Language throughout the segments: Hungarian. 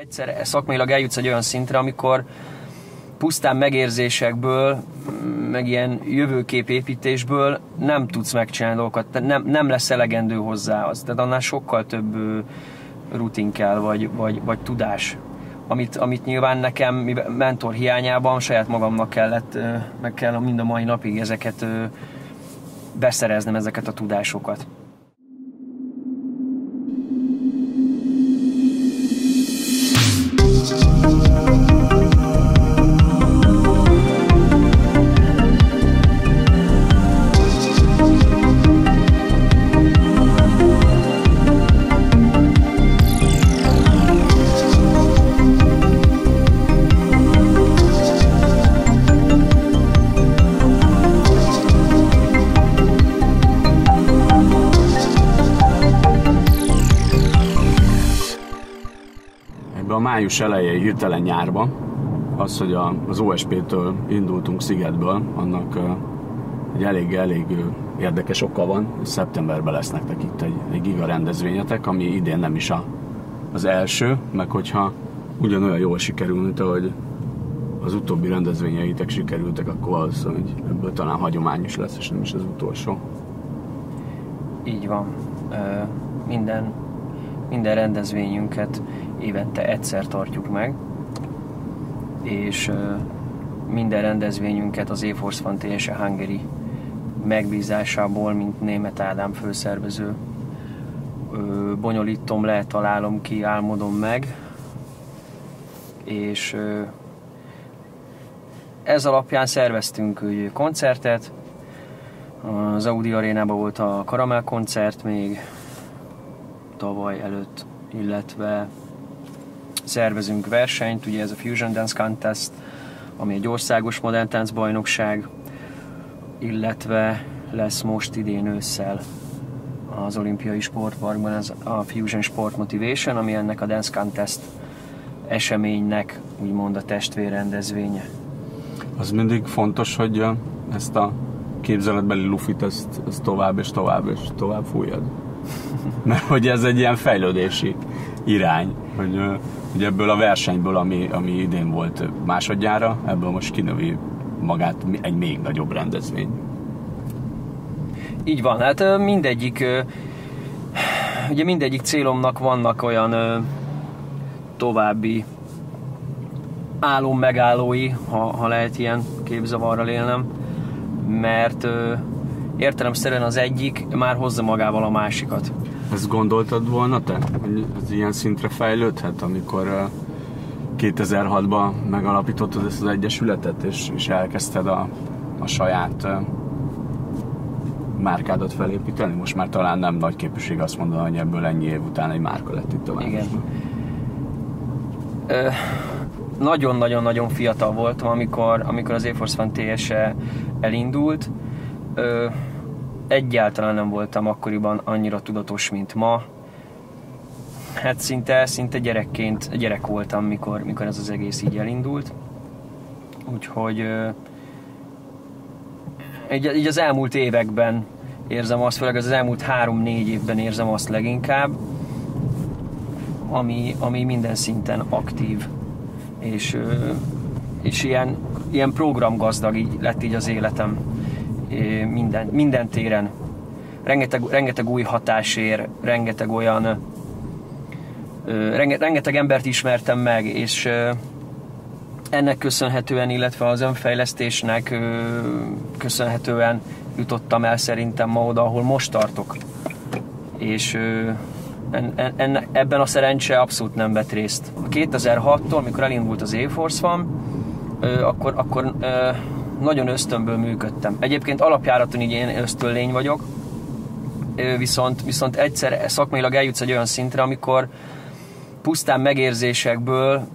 Egyszer szakmailag eljutsz egy olyan szintre, amikor pusztán megérzésekből, meg ilyen jövőképépítésből nem tudsz megcsinálni dolgokat, nem, nem lesz elegendő hozzá az. Tehát annál sokkal több rutin kell, vagy, vagy, vagy tudás, amit, amit nyilván nekem mentor hiányában saját magamnak kellett, meg kell mind a mai napig ezeket beszereznem, ezeket a tudásokat. Május elején hirtelen nyárba, az, hogy az OSP-től indultunk Szigetből, annak egy elég-elég érdekes oka van. Szeptemberben lesz nektek itt egy, egy giga rendezvényetek, ami idén nem is a, az első, meg hogyha ugyanolyan jól sikerül, mint ahogy az utóbbi rendezvényeitek sikerültek, akkor hogy ebből talán hagyományos lesz, és nem is az utolsó. Így van. minden, minden rendezvényünket évente egyszer tartjuk meg, és minden rendezvényünket az E-Force Fun TSE Hungary megbízásából, mint német Ádám főszervező bonyolítom le, találom ki, álmodom meg, és ez alapján szerveztünk koncertet, az Audi Arénában volt a Karamel koncert még tavaly előtt, illetve szervezünk versenyt, ugye ez a Fusion Dance Contest, ami egy országos modern tánc bajnokság, illetve lesz most idén ősszel az olimpiai sportparkban ez a Fusion Sport Motivation, ami ennek a Dance Contest eseménynek úgymond a testvérrendezvénye. Az mindig fontos, hogy ezt a képzeletbeli lufit ezt, ezt tovább és tovább és tovább fújjad. Mert hogy ez egy ilyen fejlődési irány, hogy hogy ebből a versenyből, ami, ami idén volt másodjára, ebből most kinövi magát egy még nagyobb rendezvény. Így van, hát mindegyik ugye mindegyik célomnak vannak olyan további álom megállói, ha, ha lehet ilyen képzavarral élnem, mert értelemszerűen az egyik már hozza magával a másikat. Ezt gondoltad volna te, hogy ez ilyen szintre fejlődhet, amikor 2006-ban megalapítottad ezt az egyesületet, és, és elkezdted a, a saját márkádat felépíteni? Most már talán nem nagy képűség azt mondani, hogy ebből ennyi év után egy márka lett itt a Igen. nagyon-nagyon-nagyon fiatal voltam, amikor, amikor az Air Force TSE elindult. Ö, egyáltalán nem voltam akkoriban annyira tudatos, mint ma. Hát szinte, szinte gyerekként, gyerek voltam, mikor, mikor ez az egész így elindult. Úgyhogy így, így az elmúlt években érzem azt, főleg az elmúlt három-négy évben érzem azt leginkább, ami, ami minden szinten aktív, és, és ilyen, ilyen programgazdag így lett így az életem minden, minden téren. Rengeteg, rengeteg új hatás ér, rengeteg olyan rengeteg embert ismertem meg, és ennek köszönhetően, illetve az önfejlesztésnek köszönhetően jutottam el szerintem ma oda, ahol most tartok. És en, en, ebben a szerencse abszolút nem vett részt. 2006-tól, mikor elindult az Air Force akkor, akkor nagyon ösztönből működtem. Egyébként alapjáraton így én ösztönlény vagyok, viszont, viszont egyszer szakmailag eljutsz egy olyan szintre, amikor pusztán megérzésekből,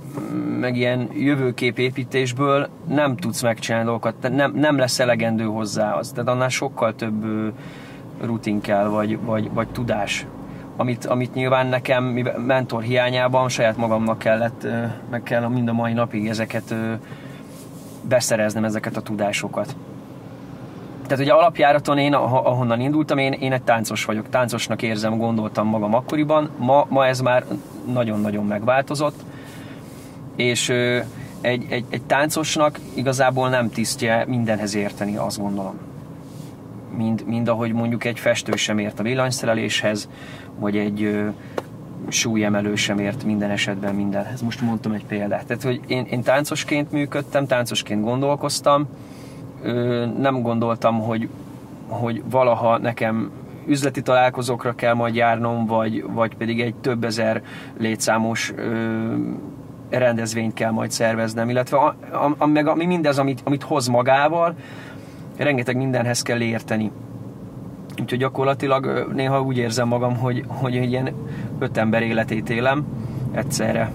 meg ilyen jövőképépítésből nem tudsz megcsinálni dolgokat, nem, nem lesz elegendő hozzá az. Tehát annál sokkal több rutin kell, vagy, vagy, vagy tudás, amit, amit nyilván nekem mentor hiányában saját magamnak kellett, meg kell mind a mai napig ezeket beszereznem ezeket a tudásokat. Tehát ugye alapjáraton én, ahonnan indultam, én, én egy táncos vagyok, táncosnak érzem, gondoltam magam akkoriban, ma, ma ez már nagyon-nagyon megváltozott. És egy, egy, egy táncosnak igazából nem tisztje mindenhez érteni, azt gondolom. Mind, mind ahogy mondjuk egy festő sem ért a villanyszereléshez, vagy egy súlyemelő sem ért minden esetben mindenhez. Most mondtam egy példát. Tehát, hogy én, én táncosként működtem, táncosként gondolkoztam, nem gondoltam, hogy, hogy valaha nekem üzleti találkozókra kell majd járnom, vagy, vagy pedig egy több ezer létszámos ö, rendezvényt kell majd szerveznem, illetve a, a, a, meg ami mindez, amit, amit hoz magával, rengeteg mindenhez kell érteni. Úgyhogy gyakorlatilag néha úgy érzem magam, hogy, hogy egy ilyen öt ember életét élem egyszerre.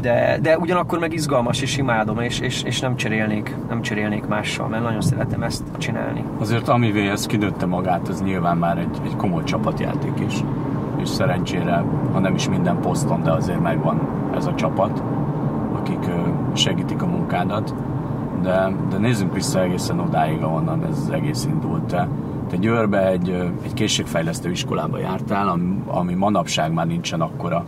De, de ugyanakkor meg izgalmas és imádom, és, és, és nem, cserélnék, nem cserélnék mással, mert nagyon szeretem ezt csinálni. Azért amivé ez kinőtte magát, az nyilván már egy, egy komoly csapatjáték is. És szerencsére, ha nem is minden poszton, de azért megvan ez a csapat, akik segítik a munkádat. De, de nézzünk vissza egészen odáig, ahonnan ez egész indult. Te Győrbe egy, egy készségfejlesztő iskolába jártál, ami, ami manapság már nincsen akkora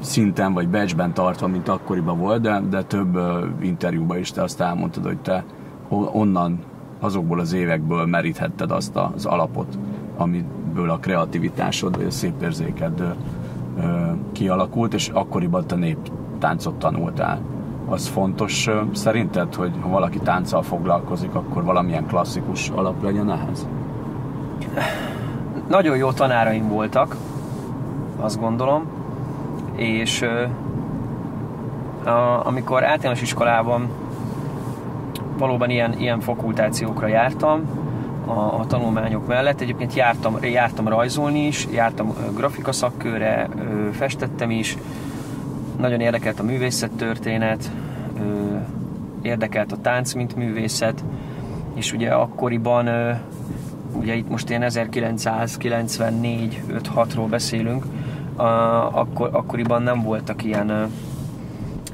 szinten vagy becsben tartva, mint akkoriban volt, de, de több interjúban is te azt elmondtad, hogy te onnan, azokból az évekből meríthetted azt az alapot, amiből a kreativitásod vagy a szép érzéked kialakult, és akkoriban te néptáncot tanultál az fontos szerinted, hogy ha valaki tánccal foglalkozik, akkor valamilyen klasszikus alap legyen ehhez? Nagyon jó tanáraim voltak, azt gondolom, és a, amikor általános iskolában valóban ilyen, ilyen fakultációkra jártam, a, a tanulmányok mellett. Egyébként jártam, jártam rajzolni is, jártam grafika szakkörre, festettem is, nagyon érdekelt a művészettörténet, érdekelt a tánc, mint művészet, és ugye akkoriban, ugye itt most én 1994 5-6-ról beszélünk, akkor, akkoriban nem voltak ilyen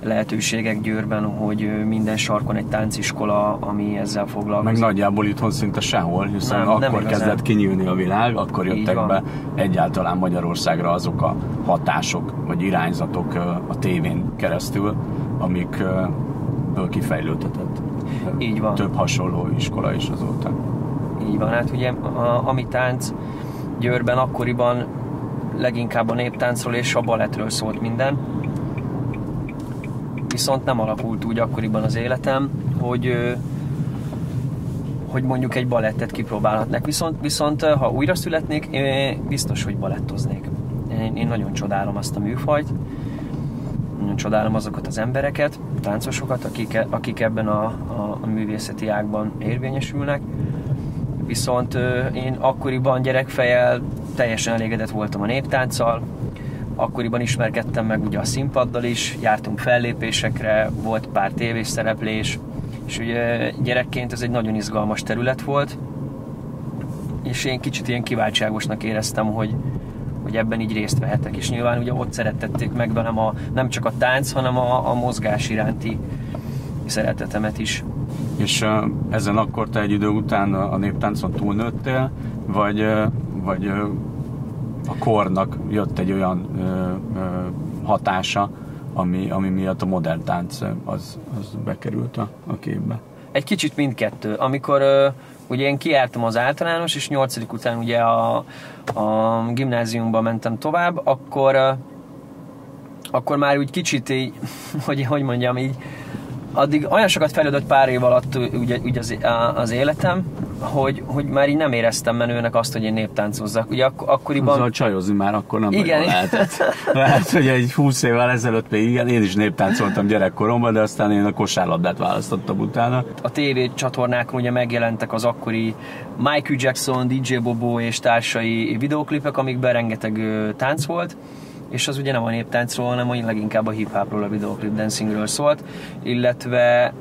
lehetőségek Győrben, hogy minden sarkon egy tánciskola, ami ezzel foglalkozik. Meg nagyjából itthon szinte sehol, hiszen nem, akkor nem kezdett kinyílni a világ, akkor jöttek be egyáltalán Magyarországra azok a hatások, vagy irányzatok a tévén keresztül, amikből kifejlődhetett. Így van. Több hasonló iskola is azóta. Így van, hát ugye a, ami tánc Győrben akkoriban leginkább a néptáncról és a balettről szólt minden viszont nem alakult úgy akkoriban az életem, hogy hogy mondjuk egy balettet kipróbálhatnak. Viszont, viszont ha újra születnék, én biztos, hogy balettoznék. Én, én nagyon csodálom azt a műfajt, nagyon csodálom azokat az embereket, táncosokat, akik, akik ebben a, a, a művészeti ágban érvényesülnek. Viszont én akkoriban gyerekfejel teljesen elégedett voltam a néptánccal, akkoriban ismerkedtem meg ugye a színpaddal is, jártunk fellépésekre, volt pár tévés szereplés, és ugye gyerekként ez egy nagyon izgalmas terület volt, és én kicsit ilyen kiváltságosnak éreztem, hogy, hogy ebben így részt vehetek, és nyilván ugye ott szerettették meg velem a, nem csak a tánc, hanem a, a mozgás iránti szeretetemet is. És uh, ezen akkor te egy idő után a néptáncon túlnőttél, vagy, uh, vagy uh, a kornak jött egy olyan ö, ö, hatása, ami, ami miatt a modern tánc az, az bekerült a, a képbe. Egy kicsit mindkettő. Amikor ö, ugye én kiártam az általános, és nyolcadik után ugye a, a gimnáziumba mentem tovább, akkor ö, akkor már úgy kicsit így, hogy, hogy mondjam így, addig olyan sokat fejlődött pár év alatt ugye, ugye az, az életem, hogy, hogy már így nem éreztem menőnek azt, hogy én néptáncozzak. Ugye ak- akkoriban... Azzal csajozni már akkor nem igen. lehetett. Lehet, hogy egy 20 évvel ezelőtt még igen, én is néptáncoltam gyerekkoromban, de aztán én a kosárlabdát választottam utána. A TV csatornákon ugye megjelentek az akkori Michael Jackson, DJ Bobo és társai videoklipek, amikben rengeteg tánc volt és az ugye nem a néptáncról, hanem leginkább a hip-hopról, a videoclip dancingről szólt, illetve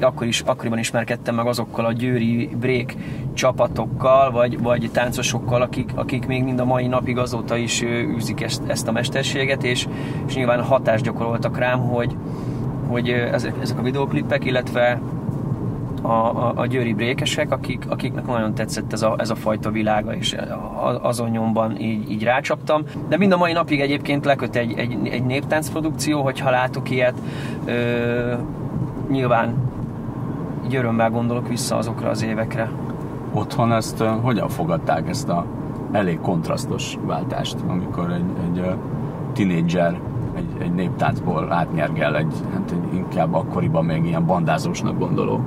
akkor is, akkoriban ismerkedtem meg azokkal a győri break csapatokkal, vagy, vagy táncosokkal, akik, akik még mind a mai napig azóta is űzik ezt, ezt a mesterséget, és, és nyilván hatást gyakoroltak rám, hogy, hogy ezek, ezek a videoklipek, illetve a, a, a győri brékesek, akik, akiknek nagyon tetszett ez a, ez a fajta világa, és azon nyomban így, így rácsaptam. De mind a mai napig egyébként leköt egy, egy, egy néptáncprodukció, hogyha látok ilyet, ö, nyilván így örömmel gondolok vissza azokra az évekre. Otthon ezt hogyan fogadták, ezt a elég kontrasztos váltást, amikor egy, egy tinédzser egy, egy néptáncból átnyergel egy, hát egy inkább akkoriban még ilyen bandázósnak gondoló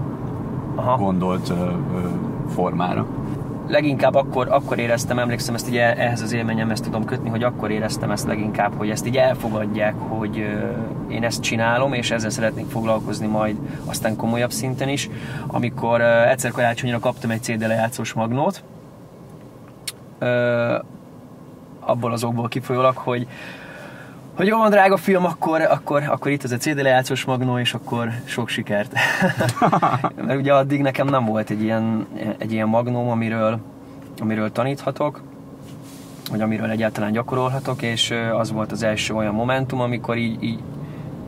Aha. gondolt ö, ö, formára. Leginkább akkor, akkor éreztem, emlékszem, ezt ugye ehhez az élményemhez tudom kötni, hogy akkor éreztem ezt leginkább, hogy ezt így elfogadják, hogy ö, én ezt csinálom, és ezzel szeretnék foglalkozni majd aztán komolyabb szinten is. Amikor ö, egyszer karácsonyra kaptam egy CD lejátszós magnót, ö, abból az okból kifolyólag, hogy hogy jó van, drága film, akkor, akkor, akkor itt az a CD lejátszós magnó, és akkor sok sikert. Mert ugye addig nekem nem volt egy ilyen, egy ilyen magnóm, amiről, amiről taníthatok, vagy amiről egyáltalán gyakorolhatok, és az volt az első olyan momentum, amikor így, így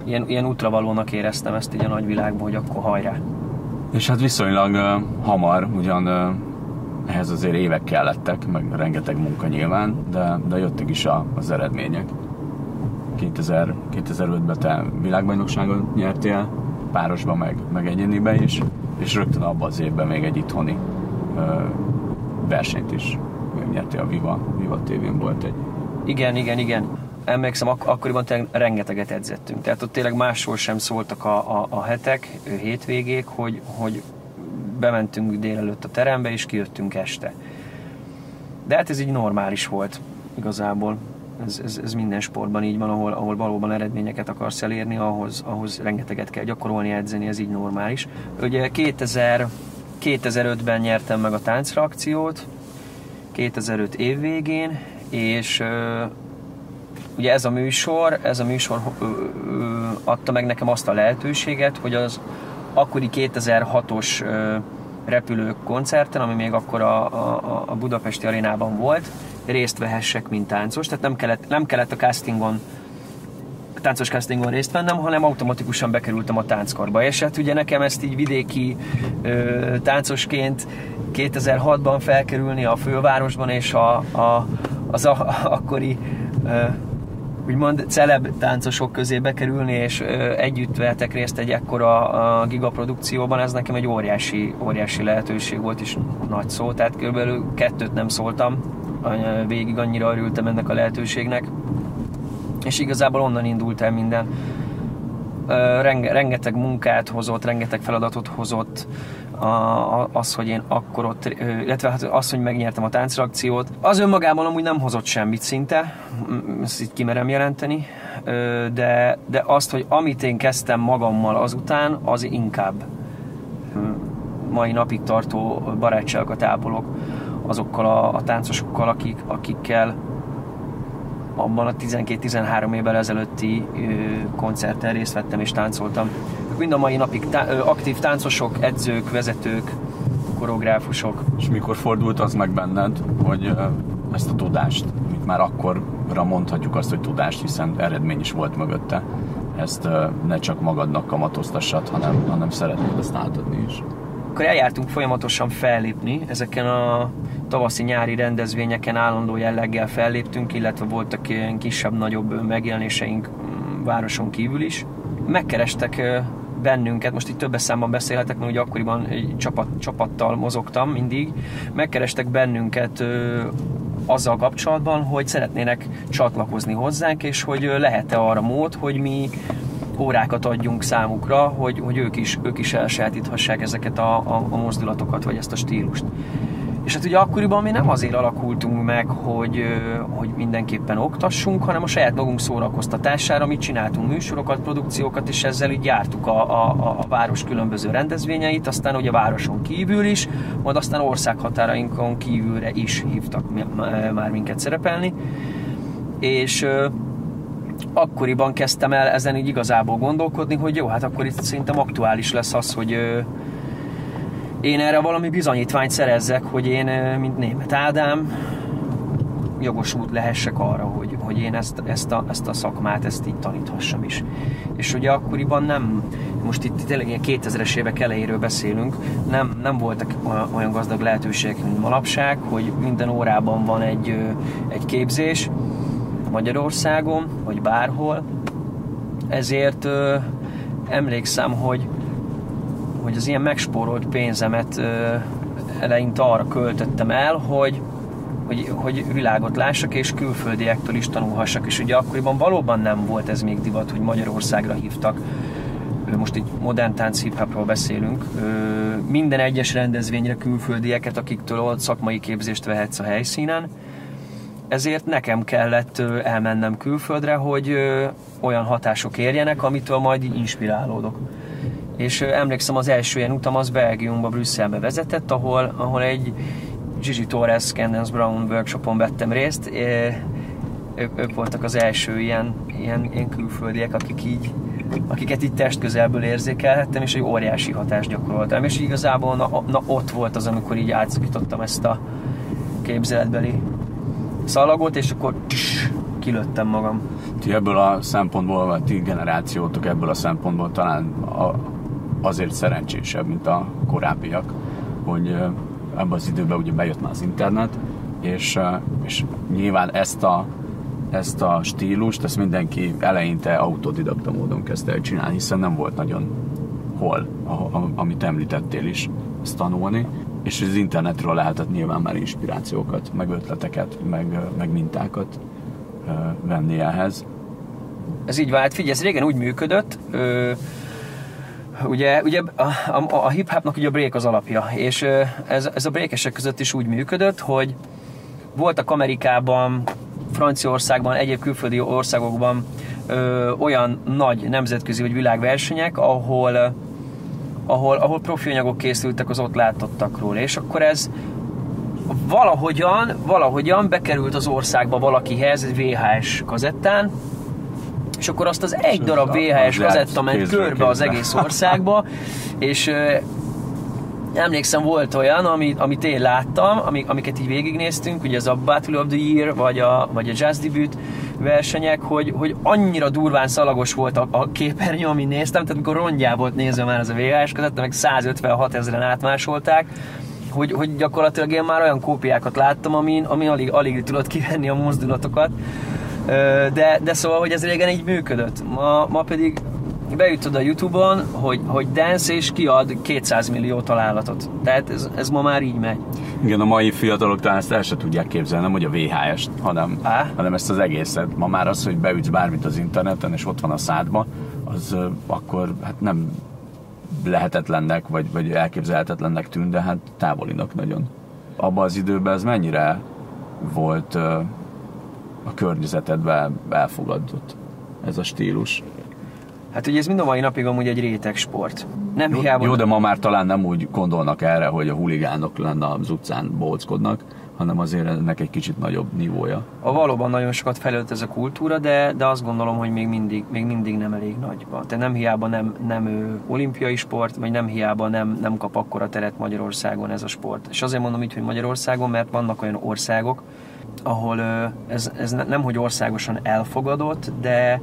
ilyen, ilyen útravalónak éreztem ezt így a nagyvilágban, hogy akkor hajrá. És hát viszonylag uh, hamar, ugyan uh, ehhez azért évek kellettek, meg rengeteg munka nyilván, de, de jöttek is a, az eredmények. 2000, 2005-ben te világbajnokságot nyertél, párosban meg, meg egyéniben is, és rögtön abban az évben még egy itthoni ö, versenyt is megnyertél a Viva, Viva TV-n volt egy. Igen, igen, igen. Emlékszem, ak- akkoriban tényleg rengeteget edzettünk. Tehát ott tényleg máshol sem szóltak a, a, a hetek, hétvégék, hogy, hogy bementünk délelőtt a terembe, és kijöttünk este. De hát ez így normális volt igazából ez, ez, ez minden sportban így van, ahol, ahol valóban eredményeket akarsz elérni, ahhoz, ahhoz rengeteget kell gyakorolni, edzeni, ez így normális. Ugye 2000, 2005-ben nyertem meg a táncreakciót, 2005 év végén, és ugye ez a műsor, ez a műsor adta meg nekem azt a lehetőséget, hogy az akkori 2006-os repülők koncerten, ami még akkor a, a, a Budapesti arénában volt, részt vehessek, mint táncos, tehát nem kellett, nem kellett a castingon táncos castingon részt vennem, hanem automatikusan bekerültem a tánckorba. És hát ugye nekem ezt így vidéki ö, táncosként 2006-ban felkerülni a fővárosban, és a, a, az a, a, akkori ö, úgymond celeb táncosok közé bekerülni, és ö, együtt vehetek részt egy ekkora a gigaprodukcióban, ez nekem egy óriási, óriási lehetőség volt, és nagy szó, tehát körülbelül kettőt nem szóltam, végig annyira örültem ennek a lehetőségnek. És igazából onnan indult el minden. Renge, rengeteg munkát hozott, rengeteg feladatot hozott, az, hogy én akkor ott, illetve hát az, hogy megnyertem a táncreakciót, az önmagában amúgy nem hozott semmit szinte, ezt így kimerem jelenteni, de, de azt, hogy amit én kezdtem magammal azután, az inkább mai napig tartó barátságokat ápolok azokkal a, a táncosokkal, akik, akikkel abban a 12-13 évvel ezelőtti ö, koncerten részt vettem és táncoltam. Mind a mai napig tá- ö, aktív táncosok, edzők, vezetők, koreográfusok. És mikor fordult az meg benned, hogy ö, ezt a tudást, amit már akkorra mondhatjuk azt, hogy tudást, hiszen eredmény is volt mögötte, ezt ö, ne csak magadnak kamatoztassad, hanem, hanem szeretnéd ezt átadni is akkor eljártunk folyamatosan fellépni, ezeken a tavaszi-nyári rendezvényeken állandó jelleggel felléptünk, illetve voltak ilyen kisebb-nagyobb megjelenéseink mm, városon kívül is. Megkerestek bennünket, most itt többes számban beszélhetek, mert ugye akkoriban egy csapat, csapattal mozogtam mindig, megkerestek bennünket azzal kapcsolatban, hogy szeretnének csatlakozni hozzánk, és hogy lehet-e arra mód, hogy mi órákat adjunk számukra, hogy, hogy ők, is, ők is elsajátíthassák ezeket a, a, a mozdulatokat, vagy ezt a stílust. És hát ugye akkoriban mi nem azért alakultunk meg, hogy, hogy mindenképpen oktassunk, hanem a saját magunk szórakoztatására mi csináltunk műsorokat, produkciókat, és ezzel így jártuk a, a, a város különböző rendezvényeit, aztán ugye a városon kívül is, majd aztán országhatárainkon kívülre is hívtak már minket szerepelni. És akkoriban kezdtem el ezen így igazából gondolkodni, hogy jó, hát akkor itt szerintem aktuális lesz az, hogy én erre valami bizonyítványt szerezzek, hogy én, mint német Ádám, jogosult lehessek arra, hogy, hogy én ezt, ezt, a, ezt a szakmát, ezt így taníthassam is. És ugye akkoriban nem, most itt tényleg ilyen 2000-es évek elejéről beszélünk, nem, nem voltak olyan gazdag lehetőségek, mint manapság, hogy minden órában van egy, egy képzés Magyarországon, vagy bárhol. Ezért ö, emlékszem, hogy, hogy az ilyen megspórolt pénzemet ö, eleinte arra költöttem el, hogy, hogy, hogy világot lássak, és külföldiektől is tanulhassak. És ugye akkoriban valóban nem volt ez még divat, hogy Magyarországra hívtak most így modern tánc hip beszélünk, minden egyes rendezvényre külföldieket, akiktől szakmai képzést vehetsz a helyszínen, ezért nekem kellett elmennem külföldre, hogy olyan hatások érjenek, amitől majd inspirálódok. És emlékszem, az első ilyen utam az Belgiumba, Brüsszelbe vezetett, ahol, ahol egy Gigi Torres, Candence Brown workshopon vettem részt. Ők, ők voltak az első ilyen, ilyen, ilyen külföldiek, akik így akiket itt testközelből érzékelhettem, és egy óriási hatást gyakoroltam. És igazából na, na ott volt az, amikor így átszakítottam ezt a képzeletbeli szalagot, és akkor tss, kilőttem magam. Ti ebből a szempontból, vagy ti generációtok ebből a szempontból talán a, azért szerencsésebb, mint a korábbiak, hogy ebben az időben ugye bejött már az internet, és, és nyilván ezt a ezt a stílust, ezt mindenki eleinte autodidakta módon kezdte el csinálni, hiszen nem volt nagyon hol, amit említettél is, ezt tanulni, és az internetről lehetett nyilván már inspirációkat, meg ötleteket, meg, meg mintákat venni ehhez. Ez így vált, figyelj, ez régen úgy működött, ö, ugye, ugye a, a, a hip-hopnak ugye a break az alapja, és ez, ez a breakesek között is úgy működött, hogy voltak Amerikában Franciaországban, egyéb külföldi országokban ö, olyan nagy nemzetközi vagy világversenyek, ahol, ahol, ahol profi anyagok készültek az ott látottakról, és akkor ez valahogyan, valahogyan bekerült az országba valakihez egy VHS kazettán, és akkor azt az egy darab VHS kazetta ment körbe az egész országba, és emlékszem, volt olyan, amit, amit én láttam, amik, amiket így végignéztünk, ugye ez a Battle of the Year, vagy a, vagy a Jazz Debut versenyek, hogy, hogy annyira durván szalagos volt a, a képernyő, amit néztem, tehát amikor rongyá volt nézve már az a VHS között, meg 156 ezeren átmásolták, hogy, hogy gyakorlatilag én már olyan kópiákat láttam, amin, amin alig, alig tudott kivenni a mozdulatokat. De, de szóval, hogy ez régen így működött. Ma, ma pedig beütöd a Youtube-on, hogy, hogy dance, és kiad 200 millió találatot. Tehát ez, ez ma már így megy. Igen, a mai fiatalok talán ezt el se tudják képzelni, nem hogy a VHS-t, hanem, hanem ezt az egészet. Ma már az, hogy beütsz bármit az interneten, és ott van a szádba, az uh, akkor hát nem lehetetlennek, vagy, vagy elképzelhetetlennek tűn, de hát távolinak nagyon. Abban az időben ez mennyire volt uh, a környezetedben elfogadott ez a stílus? Hát ugye ez mind a mai napig amúgy egy réteg sport. Nem jó, hiába... Jó, de ma már talán nem úgy gondolnak erre, hogy a huligánok lenne az utcán bóckodnak, hanem azért ennek egy kicsit nagyobb nivója. A valóban nagyon sokat fejlődött ez a kultúra, de, de azt gondolom, hogy még mindig, még mindig nem elég nagy. Tehát nem hiába nem, nem ő, olimpiai sport, vagy nem hiába nem, nem kap akkora teret Magyarországon ez a sport. És azért mondom így, hogy Magyarországon, mert vannak olyan országok, ahol ez, ez nem hogy országosan elfogadott, de,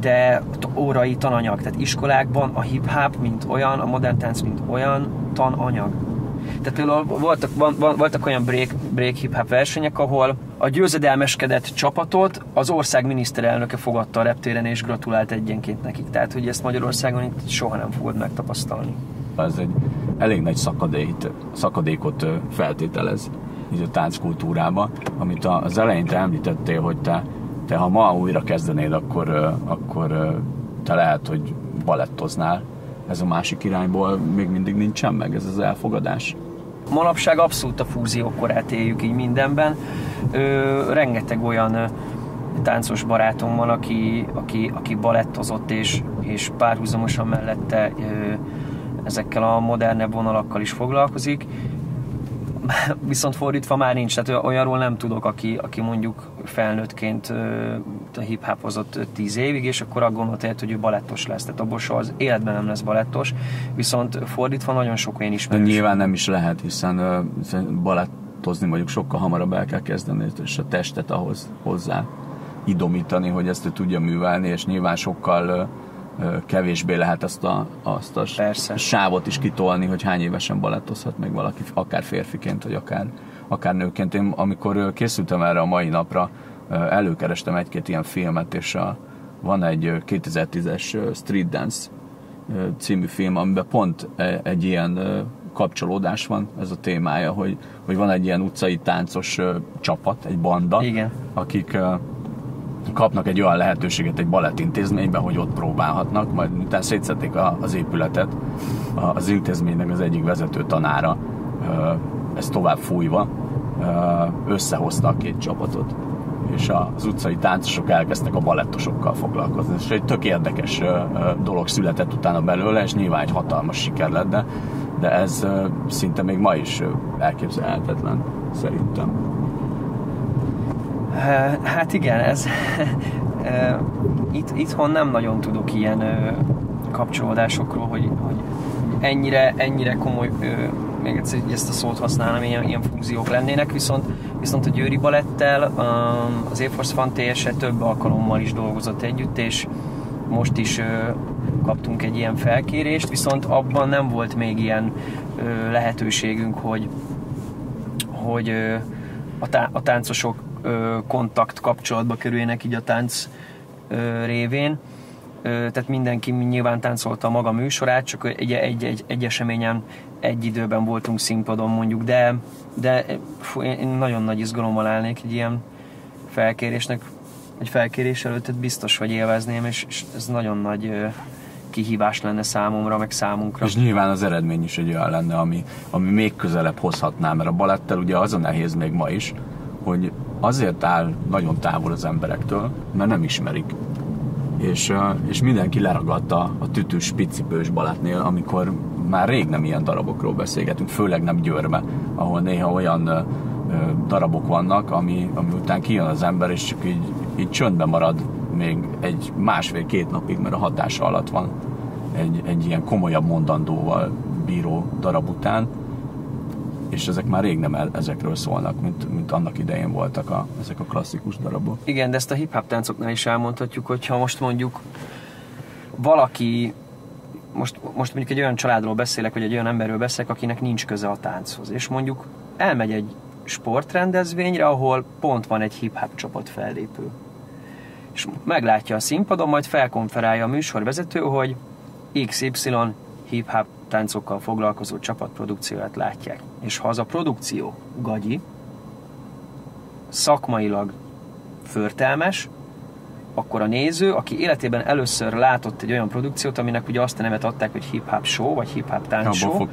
de órai tananyag, tehát iskolákban a hip-hop, mint olyan, a modern tánc, mint olyan tananyag. Tehát például voltak, voltak olyan break, break hip-hop versenyek, ahol a győzedelmeskedett csapatot az ország miniszterelnöke fogadta a reptéren és gratulált egyenként nekik. Tehát, hogy ezt Magyarországon itt soha nem fogod megtapasztalni. Ez egy elég nagy szakadékot, szakadékot feltételez így a tánckultúrába, amit az elején te említettél, hogy te te ha ma újra kezdenéd, akkor, akkor te lehet, hogy balettoznál. Ez a másik irányból még mindig nincsen meg, ez az elfogadás. Manapság abszolút a fúzió korát éljük így mindenben. Ö, rengeteg olyan táncos barátom van, aki, aki, aki balettozott, és, és párhuzamosan mellette ö, ezekkel a modernebb vonalakkal is foglalkozik viszont fordítva már nincs, tehát olyanról nem tudok, aki, aki mondjuk felnőttként a hip hozott 10 évig, és akkor azt gondolta, hogy ő balettos lesz. Tehát abból soha az életben nem lesz balettos, viszont fordítva nagyon sok olyan ismerős. De nyilván nem is lehet, hiszen uh, balettozni mondjuk sokkal hamarabb el kell kezdeni, és a testet ahhoz hozzá idomítani, hogy ezt ő tudja művelni, és nyilván sokkal kevésbé lehet azt a, azt a Persze. sávot is kitolni, hogy hány évesen balettozhat meg valaki, akár férfiként, vagy akár, akár nőként. Én amikor készültem erre a mai napra, előkerestem egy-két ilyen filmet, és a, van egy 2010-es Street Dance című film, amiben pont egy ilyen kapcsolódás van, ez a témája, hogy, hogy van egy ilyen utcai táncos csapat, egy banda, Igen. akik kapnak egy olyan lehetőséget egy balettintézményben, hogy ott próbálhatnak, majd utána szétszették az épületet, az intézménynek az egyik vezető tanára ezt tovább fújva összehozta a két csapatot és az utcai táncosok elkezdtek a balettosokkal foglalkozni. És egy tök érdekes dolog született utána belőle, és nyilván egy hatalmas siker lett, de, de ez szinte még ma is elképzelhetetlen, szerintem. Hát igen, ez itt, itthon nem nagyon tudok ilyen kapcsolódásokról, hogy, hogy ennyire, ennyire komoly még egyszer ezt a szót használnám, ilyen, ilyen fúziók lennének, viszont, viszont a Győri Balettel az Air Force Fan több alkalommal is dolgozott együtt, és most is kaptunk egy ilyen felkérést, viszont abban nem volt még ilyen lehetőségünk, hogy, hogy a, tá- a táncosok kontakt kapcsolatba kerüljenek így a tánc révén tehát mindenki nyilván táncolta a maga műsorát, csak egy, egy, egy, egy eseményen egy időben voltunk színpadon mondjuk, de, de fú, én nagyon nagy izgalommal állnék egy ilyen felkérésnek, egy felkérés előtt biztos, hogy élvezném, és, és ez nagyon nagy kihívás lenne számomra, meg számunkra. És nyilván az eredmény is egy olyan lenne, ami, ami még közelebb hozhatná, mert a balettel ugye az a nehéz még ma is, hogy azért áll nagyon távol az emberektől, mert nem ismerik. És, és mindenki leragadta a tütős picipős balátnél, amikor már rég nem ilyen darabokról beszélgetünk, főleg nem Győrbe, ahol néha olyan darabok vannak, ami, ami után kijön az ember, és csak így, így csöndbe marad még egy másfél-két napig, mert a hatása alatt van egy, egy ilyen komolyabb mondandóval bíró darab után és ezek már rég nem el, ezekről szólnak, mint, mint annak idején voltak a, ezek a klasszikus darabok. Igen, de ezt a hip-hop táncoknál is elmondhatjuk, hogyha most mondjuk valaki most, most mondjuk egy olyan családról beszélek, vagy egy olyan emberről beszélek, akinek nincs köze a tánchoz, és mondjuk elmegy egy sportrendezvényre, ahol pont van egy hip-hop csapat fellépő. És meglátja a színpadon, majd felkonferálja a műsorvezető, hogy XY hip-hop táncokkal foglalkozó csapatprodukcióját látják. És ha az a produkció gagyi, szakmailag förtelmes, akkor a néző, aki életében először látott egy olyan produkciót, aminek ugye azt a nevet adták, hogy hip-hop show, vagy hip-hop tánc show. fog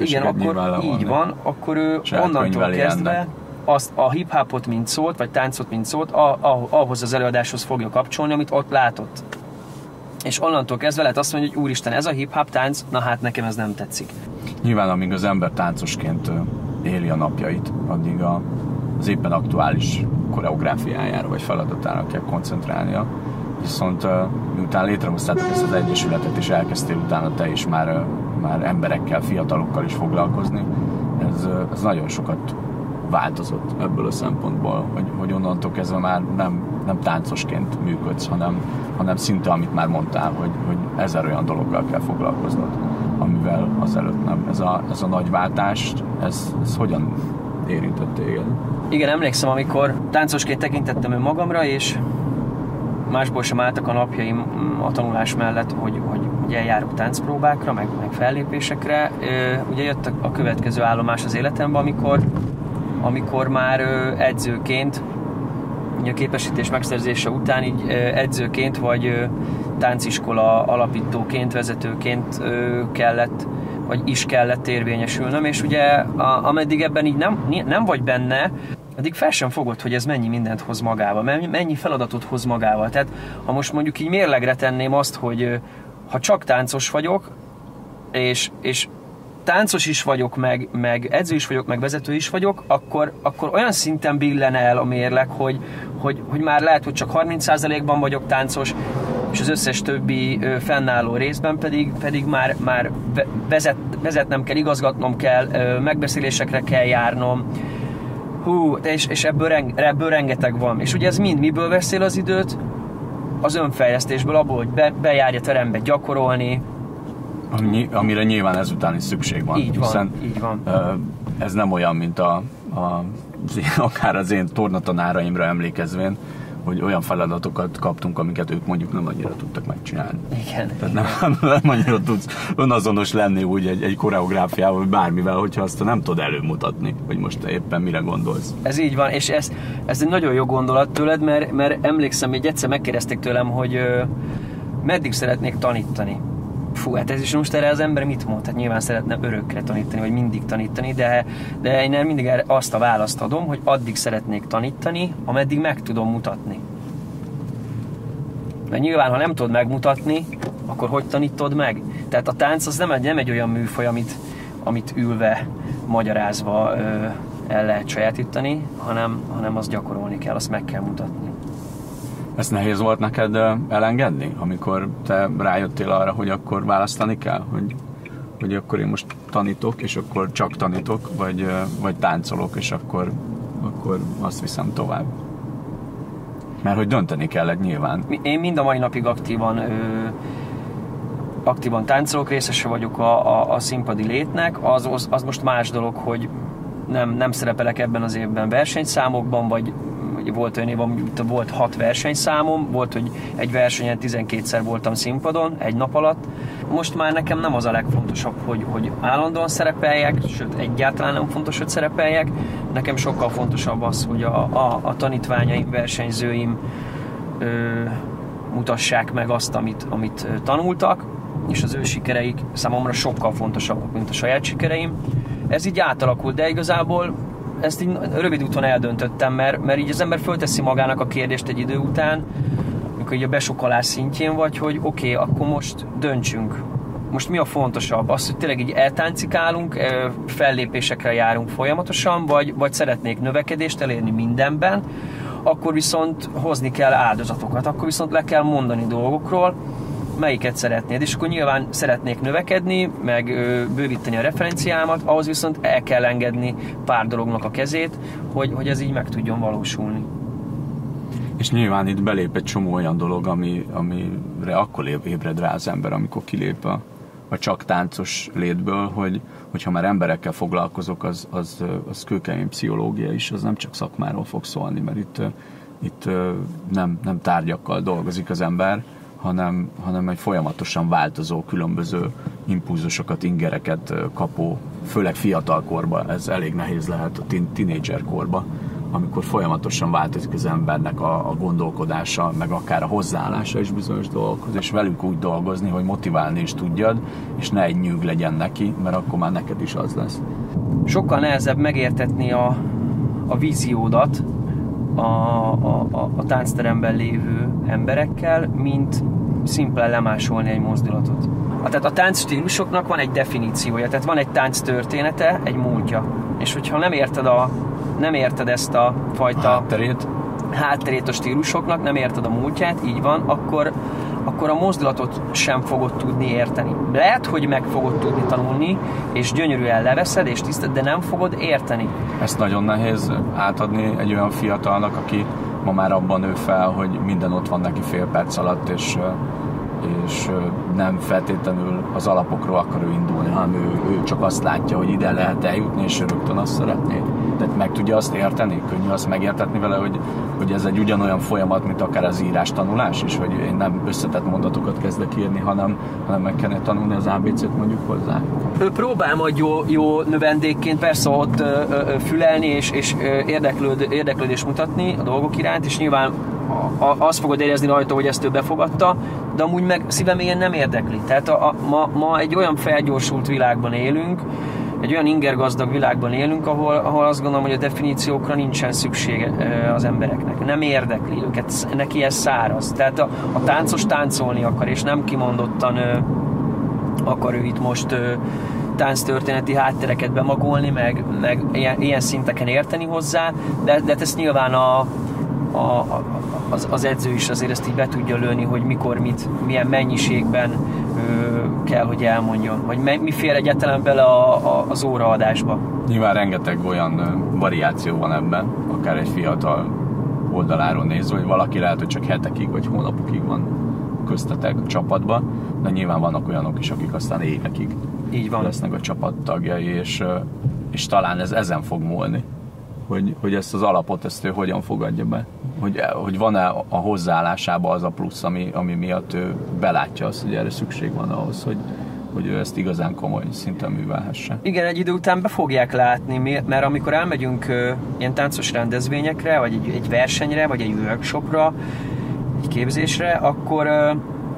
Igen, akkor így van, akkor ő onnantól kezdve ennek. azt a hip-hopot, mint szólt, vagy táncot, mint szólt, a, a, ahhoz az előadáshoz fogja kapcsolni, amit ott látott és onnantól kezdve lehet azt mondani, hogy úristen, ez a hip-hop tánc, na hát nekem ez nem tetszik. Nyilván amíg az ember táncosként éli a napjait, addig a, az éppen aktuális koreográfiájára vagy feladatára kell koncentrálnia. Viszont miután létrehoztátok ezt az egyesületet, és elkezdtél utána te is már, már emberekkel, fiatalokkal is foglalkozni, ez, ez nagyon sokat változott ebből a szempontból, hogy, hogy onnantól kezdve már nem, nem táncosként működsz, hanem, hanem szinte, amit már mondtál, hogy, hogy ezer olyan dologgal kell foglalkoznod, amivel azelőtt nem. Ez a, ez a nagy váltás, ez, ez hogyan érintett téged? Igen, emlékszem, amikor táncosként tekintettem ő magamra, és másból sem álltak a napjaim a tanulás mellett, hogy, hogy, hogy eljárok táncpróbákra, meg, meg fellépésekre. Ugye jött a következő állomás az életemben, amikor amikor már edzőként, a képesítés megszerzése után így edzőként vagy tánciskola alapítóként, vezetőként kellett vagy is kellett érvényesülnöm, és ugye ameddig ebben így nem, nem vagy benne, addig fel sem fogod, hogy ez mennyi mindent hoz magával, mennyi feladatot hoz magával. Tehát ha most mondjuk így mérlegre tenném azt, hogy ha csak táncos vagyok, és, és táncos is vagyok, meg, meg edző is vagyok, meg vezető is vagyok, akkor, akkor olyan szinten billen el a mérleg, hogy, hogy, hogy már lehet, hogy csak 30%-ban vagyok táncos, és az összes többi ö, fennálló részben pedig, pedig már, már vezet, vezetnem kell, igazgatnom kell, megbeszélésekre kell járnom, hú, és, és ebből, reng, ebből rengeteg van. És ugye ez mind miből veszél az időt? az önfejlesztésből, abból, hogy be, bejárja terembe gyakorolni. Ami, amire nyilván ezután is szükség van. Így van, hiszen, így van. Ez nem olyan, mint a, a akár az én tornatanáraimra emlékezvén, hogy olyan feladatokat kaptunk, amiket ők mondjuk nem annyira tudtak megcsinálni. Igen. Tehát nem, nem annyira tudsz önazonos lenni úgy egy, egy koreográfiával, vagy bármivel, hogyha azt nem tudod előmutatni, hogy most éppen mire gondolsz. Ez így van, és ez, ez egy nagyon jó gondolat tőled, mert, mert emlékszem, hogy egyszer megkérdezték tőlem, hogy ö, meddig szeretnék tanítani fú, hát ez is most erre az ember mit mond? Hát nyilván szeretne örökre tanítani, vagy mindig tanítani, de, de én mindig azt a választ adom, hogy addig szeretnék tanítani, ameddig meg tudom mutatni. Mert nyilván, ha nem tudod megmutatni, akkor hogy tanítod meg? Tehát a tánc az nem egy, nem egy olyan műfaj, amit, amit ülve, magyarázva ö, el lehet sajátítani, hanem, hanem azt gyakorolni kell, azt meg kell mutatni. Ez nehéz volt neked elengedni, amikor te rájöttél arra, hogy akkor választani kell, hogy, hogy akkor én most tanítok, és akkor csak tanítok, vagy, vagy táncolok, és akkor, akkor azt viszem tovább. Mert hogy dönteni kellett nyilván. Én mind a mai napig aktívan ö, aktívan táncolok, részese vagyok a, a, a színpadi létnek. Az, az, az most más dolog, hogy nem, nem szerepelek ebben az évben versenyszámokban, vagy volt olyan év, amikor volt hat versenyszámom, volt, hogy egy versenyen 12-szer voltam színpadon egy nap alatt. Most már nekem nem az a legfontosabb, hogy, hogy állandóan szerepeljek, sőt egyáltalán nem fontos, hogy szerepeljek. Nekem sokkal fontosabb az, hogy a, a, a tanítványaim, versenyzőim ö, mutassák meg azt, amit, amit tanultak, és az ő sikereik számomra sokkal fontosabbak, mint a saját sikereim. Ez így átalakult, de igazából ezt így rövid úton eldöntöttem, mert, mert így az ember fölteszi magának a kérdést egy idő után, amikor így a besokalás szintjén vagy, hogy oké, okay, akkor most döntsünk. Most mi a fontosabb? Az, hogy tényleg így eltáncikálunk, fellépésekre járunk folyamatosan, vagy, vagy szeretnék növekedést elérni mindenben, akkor viszont hozni kell áldozatokat, akkor viszont le kell mondani dolgokról, melyiket szeretnéd, és akkor nyilván szeretnék növekedni, meg bővíteni a referenciámat, ahhoz viszont el kell engedni pár dolognak a kezét, hogy, hogy ez így meg tudjon valósulni. És nyilván itt belép egy csomó olyan dolog, ami, amire akkor ébred rá az ember, amikor kilép a, a csak táncos létből, hogy, hogyha már emberekkel foglalkozok, az, az, az kőkemény pszichológia is, az nem csak szakmáról fog szólni, mert itt, itt nem, nem tárgyakkal dolgozik az ember, hanem, hanem egy folyamatosan változó, különböző impulzusokat, ingereket kapó, főleg fiatal korban, ez elég nehéz lehet a tínédzser korban, amikor folyamatosan változik az embernek a, a gondolkodása, meg akár a hozzáállása is bizonyos dolgokhoz, és velük úgy dolgozni, hogy motiválni is tudjad, és ne egy nyűg legyen neki, mert akkor már neked is az lesz. Sokkal nehezebb megértetni a, a víziódat, a, a, a, a táncteremben lévő emberekkel, mint szimplán lemásolni egy mozdulatot. A, tehát a tánc stílusoknak van egy definíciója, tehát van egy tánc története, egy múltja. És hogyha nem érted, a, nem érted ezt a fajta hátterét. Hátterét a stílusoknak, nem érted a múltját, így van, akkor, akkor a mozdulatot sem fogod tudni érteni. Lehet, hogy meg fogod tudni tanulni, és gyönyörűen leveszed, és tisztad, de nem fogod érteni. Ezt nagyon nehéz átadni egy olyan fiatalnak, aki ma már abban nő fel, hogy minden ott van neki fél perc alatt, és, és nem feltétlenül az alapokról akar ő indulni, hanem ő, ő csak azt látja, hogy ide lehet eljutni, és rögtön azt szeretné. Tehát meg tudja azt érteni, könnyű azt megértetni vele, hogy, hogy ez egy ugyanolyan folyamat, mint akár az írás tanulás, és hogy én nem összetett mondatokat kezdek írni, hanem, hanem meg kellene tanulni az ABC-t mondjuk hozzá. Ő próbál majd jó, jó növendékként persze ott ö, ö, fülelni és, és érdeklőd, érdeklődés mutatni a dolgok iránt, és nyilván azt fogod érezni rajta, hogy ezt ő befogadta, de amúgy meg szívem ilyen nem érdekli. Tehát a, a, ma, ma egy olyan felgyorsult világban élünk, egy olyan ingergazdag világban élünk, ahol, ahol azt gondolom, hogy a definíciókra nincsen szüksége az embereknek. Nem érdekli őket, neki ez száraz. Tehát a, a táncos táncolni akar, és nem kimondottan ö, akar ő itt most ö, tánctörténeti háttereket bemagolni, meg, meg ilyen, ilyen szinteken érteni hozzá, de, de ezt nyilván a, a, a, az, az edző is azért ezt így be tudja lőni, hogy mikor, mit, milyen mennyiségben ö, kell, hogy elmondjon, me, mi fér egyáltalán bele a, a, az óraadásba. Nyilván rengeteg olyan variáció van ebben, akár egy fiatal oldaláról nézve, hogy valaki lehet, hogy csak hetekig vagy hónapokig van köztetek a csapatban, de nyilván vannak olyanok is, akik aztán évekig Így van. lesznek a csapat tagjai, és, és talán ez ezen fog múlni, hogy, hogy ezt az alapot ezt ő hogyan fogadja be. Hogy, hogy van-e a hozzáállásában az a plusz, ami, ami miatt ő belátja azt, hogy erre szükség van ahhoz, hogy, hogy ő ezt igazán komoly szinten művelhesse. Igen, egy idő után be fogják látni, mert amikor elmegyünk ilyen táncos rendezvényekre, vagy egy, egy versenyre, vagy egy workshopra, egy képzésre, akkor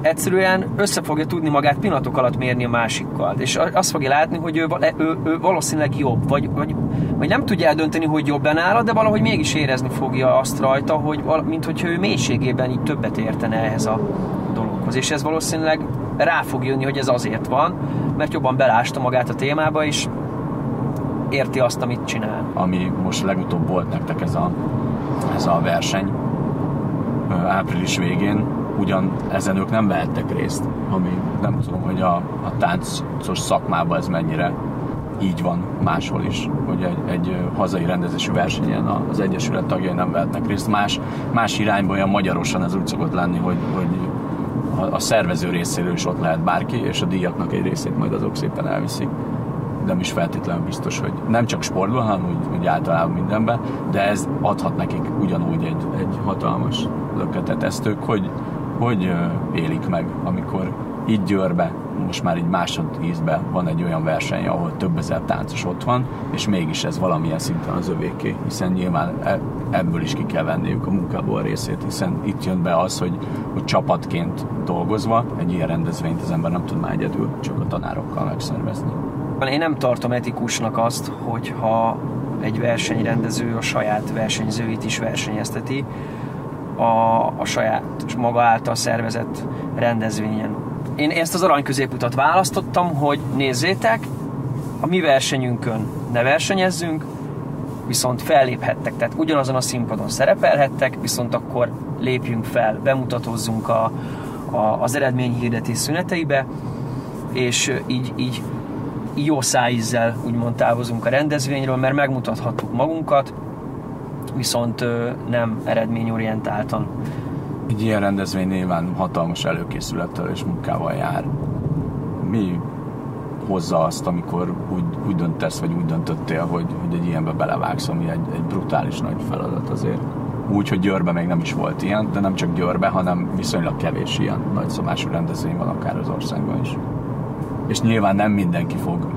egyszerűen össze fogja tudni magát pillanatok alatt mérni a másikkal. És azt fogja látni, hogy ő, val- ő, ő valószínűleg jobb, vagy, vagy, vagy nem tudja eldönteni, hogy jobb nála, de valahogy mégis érezni fogja azt rajta, hogy mint hogyha ő mélységében így többet értene ehhez a dologhoz. És ez valószínűleg rá fog jönni, hogy ez azért van, mert jobban belásta magát a témába, és érti azt, amit csinál. ami most legutóbb volt nektek ez a, ez a verseny április végén, ugyan ezen ők nem vehettek részt, ami nem tudom, hogy a, a táncos szakmában ez mennyire így van máshol is, hogy egy, egy hazai rendezésű versenyen az Egyesület tagjai nem vehetnek részt. Más, más irányban olyan magyarosan ez úgy szokott lenni, hogy, hogy a, a szervező részéről is ott lehet bárki, és a díjaknak egy részét majd azok szépen elviszik nem is feltétlenül biztos, hogy nem csak sportban, hanem úgy, úgy általában mindenben, de ez adhat nekik ugyanúgy egy, egy hatalmas löketet. Ezt ők hogy, hogy élik meg, amikor így Győrbe, most már így másodízbe van egy olyan verseny, ahol több ezer táncos ott van, és mégis ez valamilyen szinten az övéké, hiszen nyilván e- ebből is ki kell venniük a munkából a részét, hiszen itt jön be az, hogy, hogy csapatként dolgozva egy ilyen rendezvényt az ember nem tud már egyedül, csak a tanárokkal megszervezni. Én nem tartom etikusnak azt, hogyha egy versenyrendező a saját versenyzőit is versenyezteti a, a saját maga által szervezett rendezvényen. Én ezt az arany középutat választottam, hogy nézzétek, a mi versenyünkön ne versenyezzünk, viszont felléphettek, tehát ugyanazon a színpadon szerepelhettek, viszont akkor lépjünk fel, bemutatózzunk a, a, az eredményhirdetés szüneteibe, és így, így jó szájízzel úgymond távozunk a rendezvényről, mert megmutathattuk magunkat, viszont nem eredményorientáltan. Egy ilyen rendezvény nyilván hatalmas előkészülettel és munkával jár. Mi hozza azt, amikor úgy, úgy döntesz, vagy úgy döntöttél, hogy, hogy egy ilyenbe belevágsz, ami egy, egy brutális nagy feladat azért. Úgy, hogy Győrbe még nem is volt ilyen, de nem csak Győrbe, hanem viszonylag kevés ilyen nagyszabású rendezvény van akár az országban is. És nyilván nem mindenki fog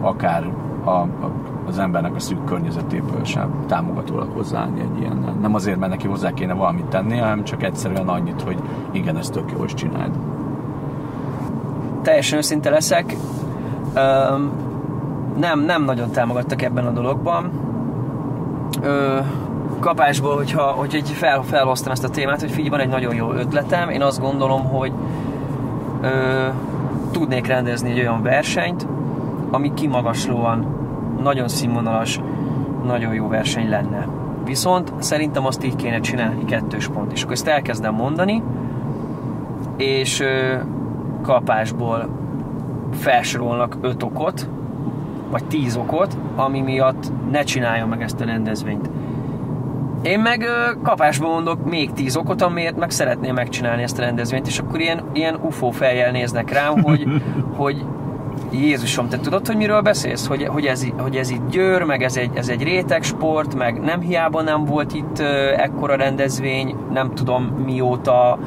akár a, a, az embernek a szűk környezetéből sem támogatólag hozzáállni egy ilyen. Nem azért, mert neki hozzá kéne valamit tenni, hanem csak egyszerűen annyit, hogy igen, ezt tök jó, és csináld. Teljesen őszinte leszek, öm, nem, nem nagyon támogattak ebben a dologban. Ö, kapásból, hogyha, hogy egy fel, felhoztam ezt a témát, hogy figyelj, van egy nagyon jó ötletem, én azt gondolom, hogy ö, tudnék rendezni egy olyan versenyt, ami kimagaslóan nagyon színvonalas, nagyon jó verseny lenne. Viszont szerintem azt így kéne csinálni kettős pont. És akkor ezt elkezdem mondani, és kapásból felsorolnak öt okot, vagy tíz okot, ami miatt ne csináljon meg ezt a rendezvényt. Én meg kapásból mondok még tíz okot, amiért meg szeretném megcsinálni ezt a rendezvényt, és akkor ilyen, ilyen UFO fejjel néznek rám, hogy, hogy Jézusom, te tudod, hogy miről beszélsz? Hogy, hogy, ez, hogy ez itt Győr, meg ez egy, ez egy réteg sport, meg nem hiába nem volt itt ekkora rendezvény, nem tudom mióta,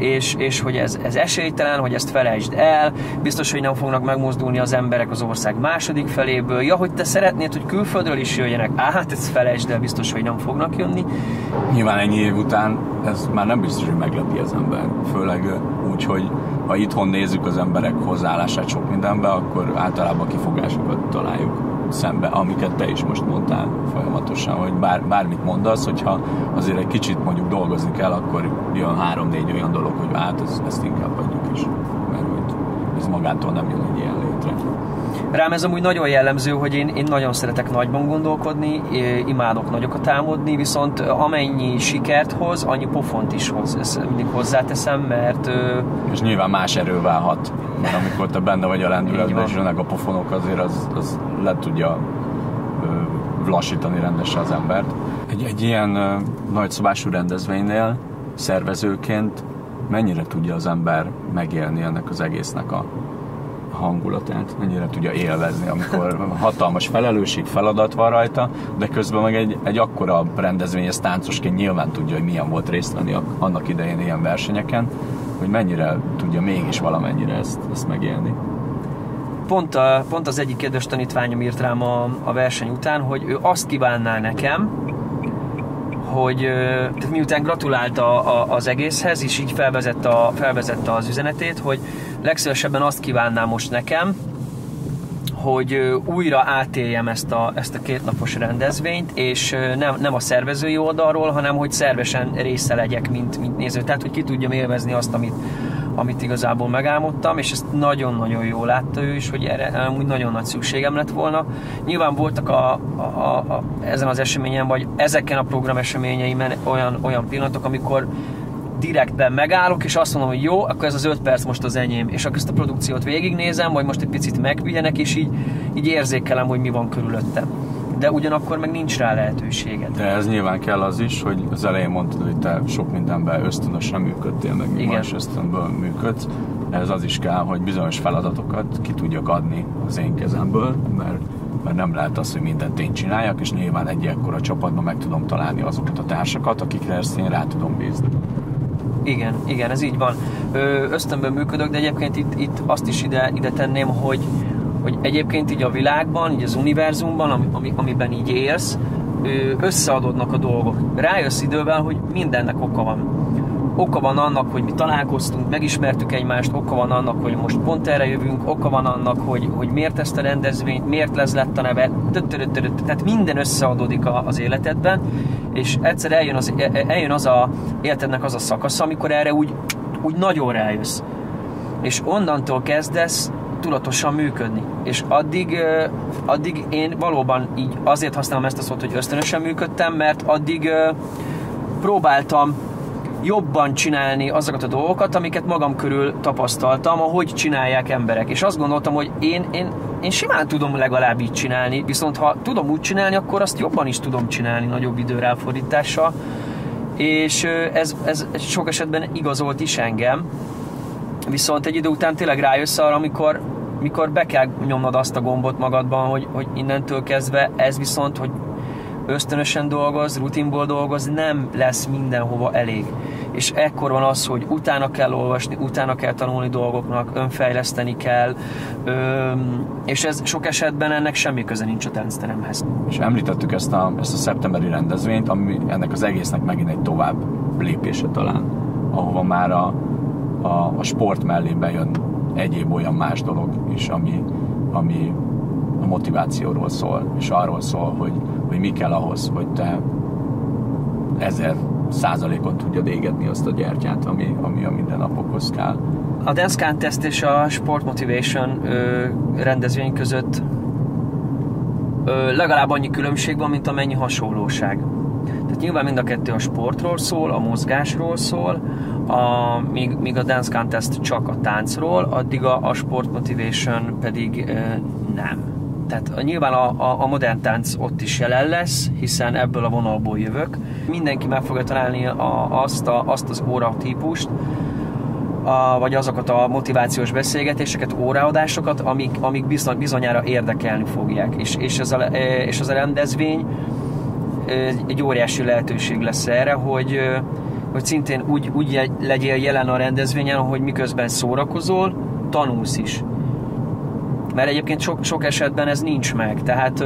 és, és hogy ez, ez esélytelen, hogy ezt felejtsd el, biztos, hogy nem fognak megmozdulni az emberek az ország második feléből, ja, hogy te szeretnéd, hogy külföldről is jöjjenek, á, hát ezt felejtsd el, biztos, hogy nem fognak jönni. Nyilván ennyi év után ez már nem biztos, hogy meglepi az ember. Főleg úgy, hogy ha itthon nézzük az emberek hozzáállását sok mindenbe, akkor általában kifogásokat találjuk szembe, amiket te is most mondtál folyamatosan, hogy bár, bármit mondasz, hogyha azért egy kicsit mondjuk dolgozni kell, akkor jön három-négy olyan dolog, hogy hát ezt, ezt inkább adjuk is, mert hogy ez magától nem jön egy ilyen létre. Rám ez amúgy nagyon jellemző, hogy én, én nagyon szeretek nagyban gondolkodni, imádok nagyokat álmodni, viszont amennyi sikert hoz, annyi pofont is hoz. Ezt mindig hozzáteszem, mert És nyilván más erővel hat, amikor te benne vagy a lendületben, és jönnek a pofonok, azért az, az le tudja lassítani rendesen az embert. Egy, egy ilyen nagyszabású rendezvénynél szervezőként mennyire tudja az ember megélni ennek az egésznek a hangulatát, mennyire tudja élvezni, amikor hatalmas felelősség, feladat van rajta, de közben meg egy, egy akkora rendezvény, ez táncosként nyilván tudja, hogy milyen volt részt venni annak idején ilyen versenyeken, hogy mennyire tudja mégis valamennyire ezt, ezt megélni. Pont, a, pont az egyik kedves tanítványom írt rám a, a verseny után, hogy ő azt kívánná nekem, hogy tehát miután gratulált a, a, az egészhez, és így felvezette, a, felvezette az üzenetét, hogy legszívesebben azt kívánnám most nekem, hogy újra átéljem ezt a, ezt a kétnapos rendezvényt, és nem, nem a szervezői oldalról, hanem hogy szervesen része legyek, mint, mint néző. Tehát, hogy ki tudjam élvezni azt, amit, amit igazából megálmodtam, és ezt nagyon-nagyon jól látta ő is, hogy erre amúgy nagyon nagy szükségem lett volna. Nyilván voltak a, a, a, a, ezen az eseményen, vagy ezeken a program eseményeimen olyan, olyan pillanatok, amikor direktben megállok, és azt mondom, hogy jó, akkor ez az öt perc most az enyém, és akkor ezt a produkciót végignézem, vagy most egy picit megvigyenek, és így, így érzékelem, hogy mi van körülöttem. De ugyanakkor meg nincs rá lehetőséged. De ez nyilván kell az is, hogy az elején mondtad, hogy te sok mindenben ösztönösen működtél, meg mi más ösztönből működsz. Ez az is kell, hogy bizonyos feladatokat ki tudjak adni az én kezemből, mert mert nem lehet az, hogy mindent én csináljak, és nyilván egy ekkora csapatban meg tudom találni azokat a társakat, akikre ezt én rá tudom bízni. Igen, igen, ez így van. Ösztönből működök, de egyébként itt, itt azt is ide, ide tenném, hogy, hogy egyébként így a világban, így az univerzumban, ami, ami, amiben így élsz, összeadódnak a dolgok. Rájössz idővel, hogy mindennek oka van oka van annak, hogy mi találkoztunk, megismertük egymást, oka van annak, hogy most pont erre jövünk, oka van annak, hogy, hogy miért ezt a rendezvényt, miért lesz lett a neve, tehát minden összeadódik az életedben, és egyszer eljön az, e, e, eljön az a életednek az a szakasz, amikor erre úgy, úgy nagyon rájössz. És onnantól kezdesz tudatosan működni. És addig, addig én valóban így azért használom ezt a szót, hogy ösztönösen működtem, mert addig próbáltam jobban csinálni azokat a dolgokat, amiket magam körül tapasztaltam, ahogy csinálják emberek. És azt gondoltam, hogy én, én, én simán tudom legalább így csinálni, viszont ha tudom úgy csinálni, akkor azt jobban is tudom csinálni nagyobb idő elfordítással. És ez, ez sok esetben igazolt is engem, viszont egy idő után tényleg rájössz arra, amikor, mikor be kell nyomnod azt a gombot magadban, hogy, hogy innentől kezdve ez viszont, hogy ösztönösen dolgoz, rutinból dolgoz, nem lesz mindenhova elég. És ekkor van az, hogy utána kell olvasni, utána kell tanulni dolgoknak, önfejleszteni kell, öm, és ez sok esetben ennek semmi köze nincs a táncteremhez. És említettük ezt a, ezt a szeptemberi rendezvényt, ami ennek az egésznek megint egy tovább lépése talán, ahova már a, a, a sport mellé bejön egyéb olyan más dolog is, ami, ami a motivációról szól, és arról szól, hogy, hogy mi kell ahhoz, hogy te ezer százalékot tudja égetni azt a gyertyát, ami, ami a mindennapokhoz kell. A Dance Contest és a Sport Motivation ö, rendezvény között ö, legalább annyi különbség van, mint amennyi hasonlóság. Tehát nyilván mind a kettő a sportról szól, a mozgásról szól, a, míg, míg a Dance Contest csak a táncról, addig a, a Sport Motivation pedig ö, nem tehát nyilván a, a, a modern tánc ott is jelen lesz, hiszen ebből a vonalból jövök. Mindenki meg fogja találni a, azt, a, azt az óra típust, a, vagy azokat a motivációs beszélgetéseket, óraadásokat, amik, amik bizony, bizonyára érdekelni fogják. És, és, ez a, és az a rendezvény egy óriási lehetőség lesz erre, hogy, hogy szintén úgy, úgy legyél jelen a rendezvényen, hogy miközben szórakozol, tanulsz is mert egyébként sok, sok esetben ez nincs meg, tehát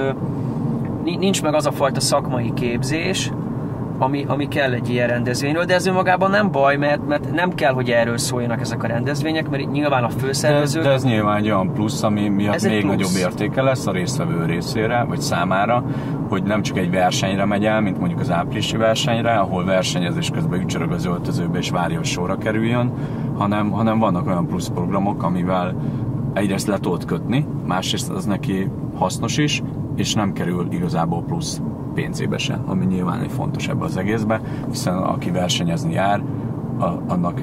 nincs meg az a fajta szakmai képzés, ami, ami kell egy ilyen rendezvényről, de ez önmagában nem baj, mert, mert nem kell, hogy erről szóljanak ezek a rendezvények, mert nyilván a főszervező... De, de ez nyilván egy olyan plusz, ami miatt ez még plusz. nagyobb értéke lesz a résztvevő részére, vagy számára, hogy nem csak egy versenyre megy el, mint mondjuk az áprilisi versenyre, ahol versenyezés közben ücsörög az öltözőbe és várja, hogy sorra kerüljön, hanem, hanem vannak olyan plusz programok, amivel egyrészt le tudod kötni, másrészt az neki hasznos is, és nem kerül igazából plusz pénzébe se, ami nyilván egy fontos ebbe az egészbe, hiszen aki versenyezni jár, a, annak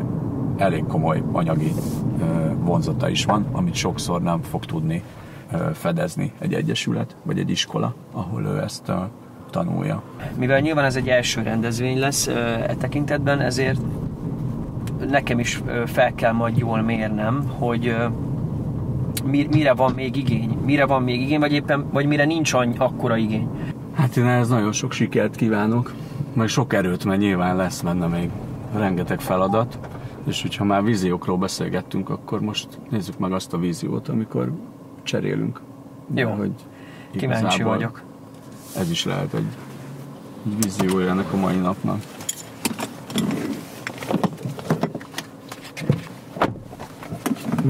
elég komoly anyagi ö, vonzata is van, amit sokszor nem fog tudni ö, fedezni egy egyesület, vagy egy iskola, ahol ő ezt ö, tanulja. Mivel nyilván ez egy első rendezvény lesz e tekintetben, ezért nekem is fel kell majd jól mérnem, hogy mire van még igény, mire van még igény, vagy éppen, vagy mire nincs annyi, akkora igény. Hát én ehhez nagyon sok sikert kívánok, meg sok erőt, mert nyilván lesz benne még rengeteg feladat, és hogyha már víziókról beszélgettünk, akkor most nézzük meg azt a víziót, amikor cserélünk. Jó, hogy kíváncsi vagyok. Ez is lehet egy, egy víziója ennek a mai napnak.